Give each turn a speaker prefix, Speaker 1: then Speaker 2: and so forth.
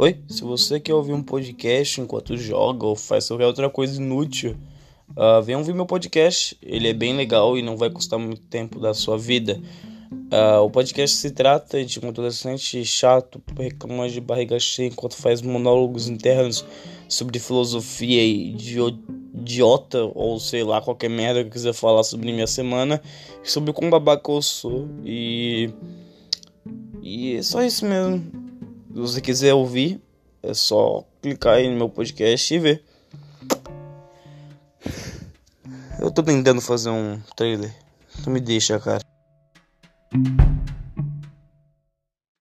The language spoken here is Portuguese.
Speaker 1: Oi, se você quer ouvir um podcast enquanto joga ou faz qualquer outra coisa inútil, uh, ouvir meu podcast. Ele é bem legal e não vai custar muito tempo da sua vida. Uh, o podcast se trata de um adolescente chato, reclamando de barriga cheia enquanto faz monólogos internos sobre filosofia e idiota, ou sei lá, qualquer merda que quiser falar sobre minha semana, sobre como babaca eu sou. E. E é só isso mesmo. Se você quiser ouvir, é só clicar aí no meu podcast e ver. Eu tô tentando fazer um trailer. Não me deixa, cara.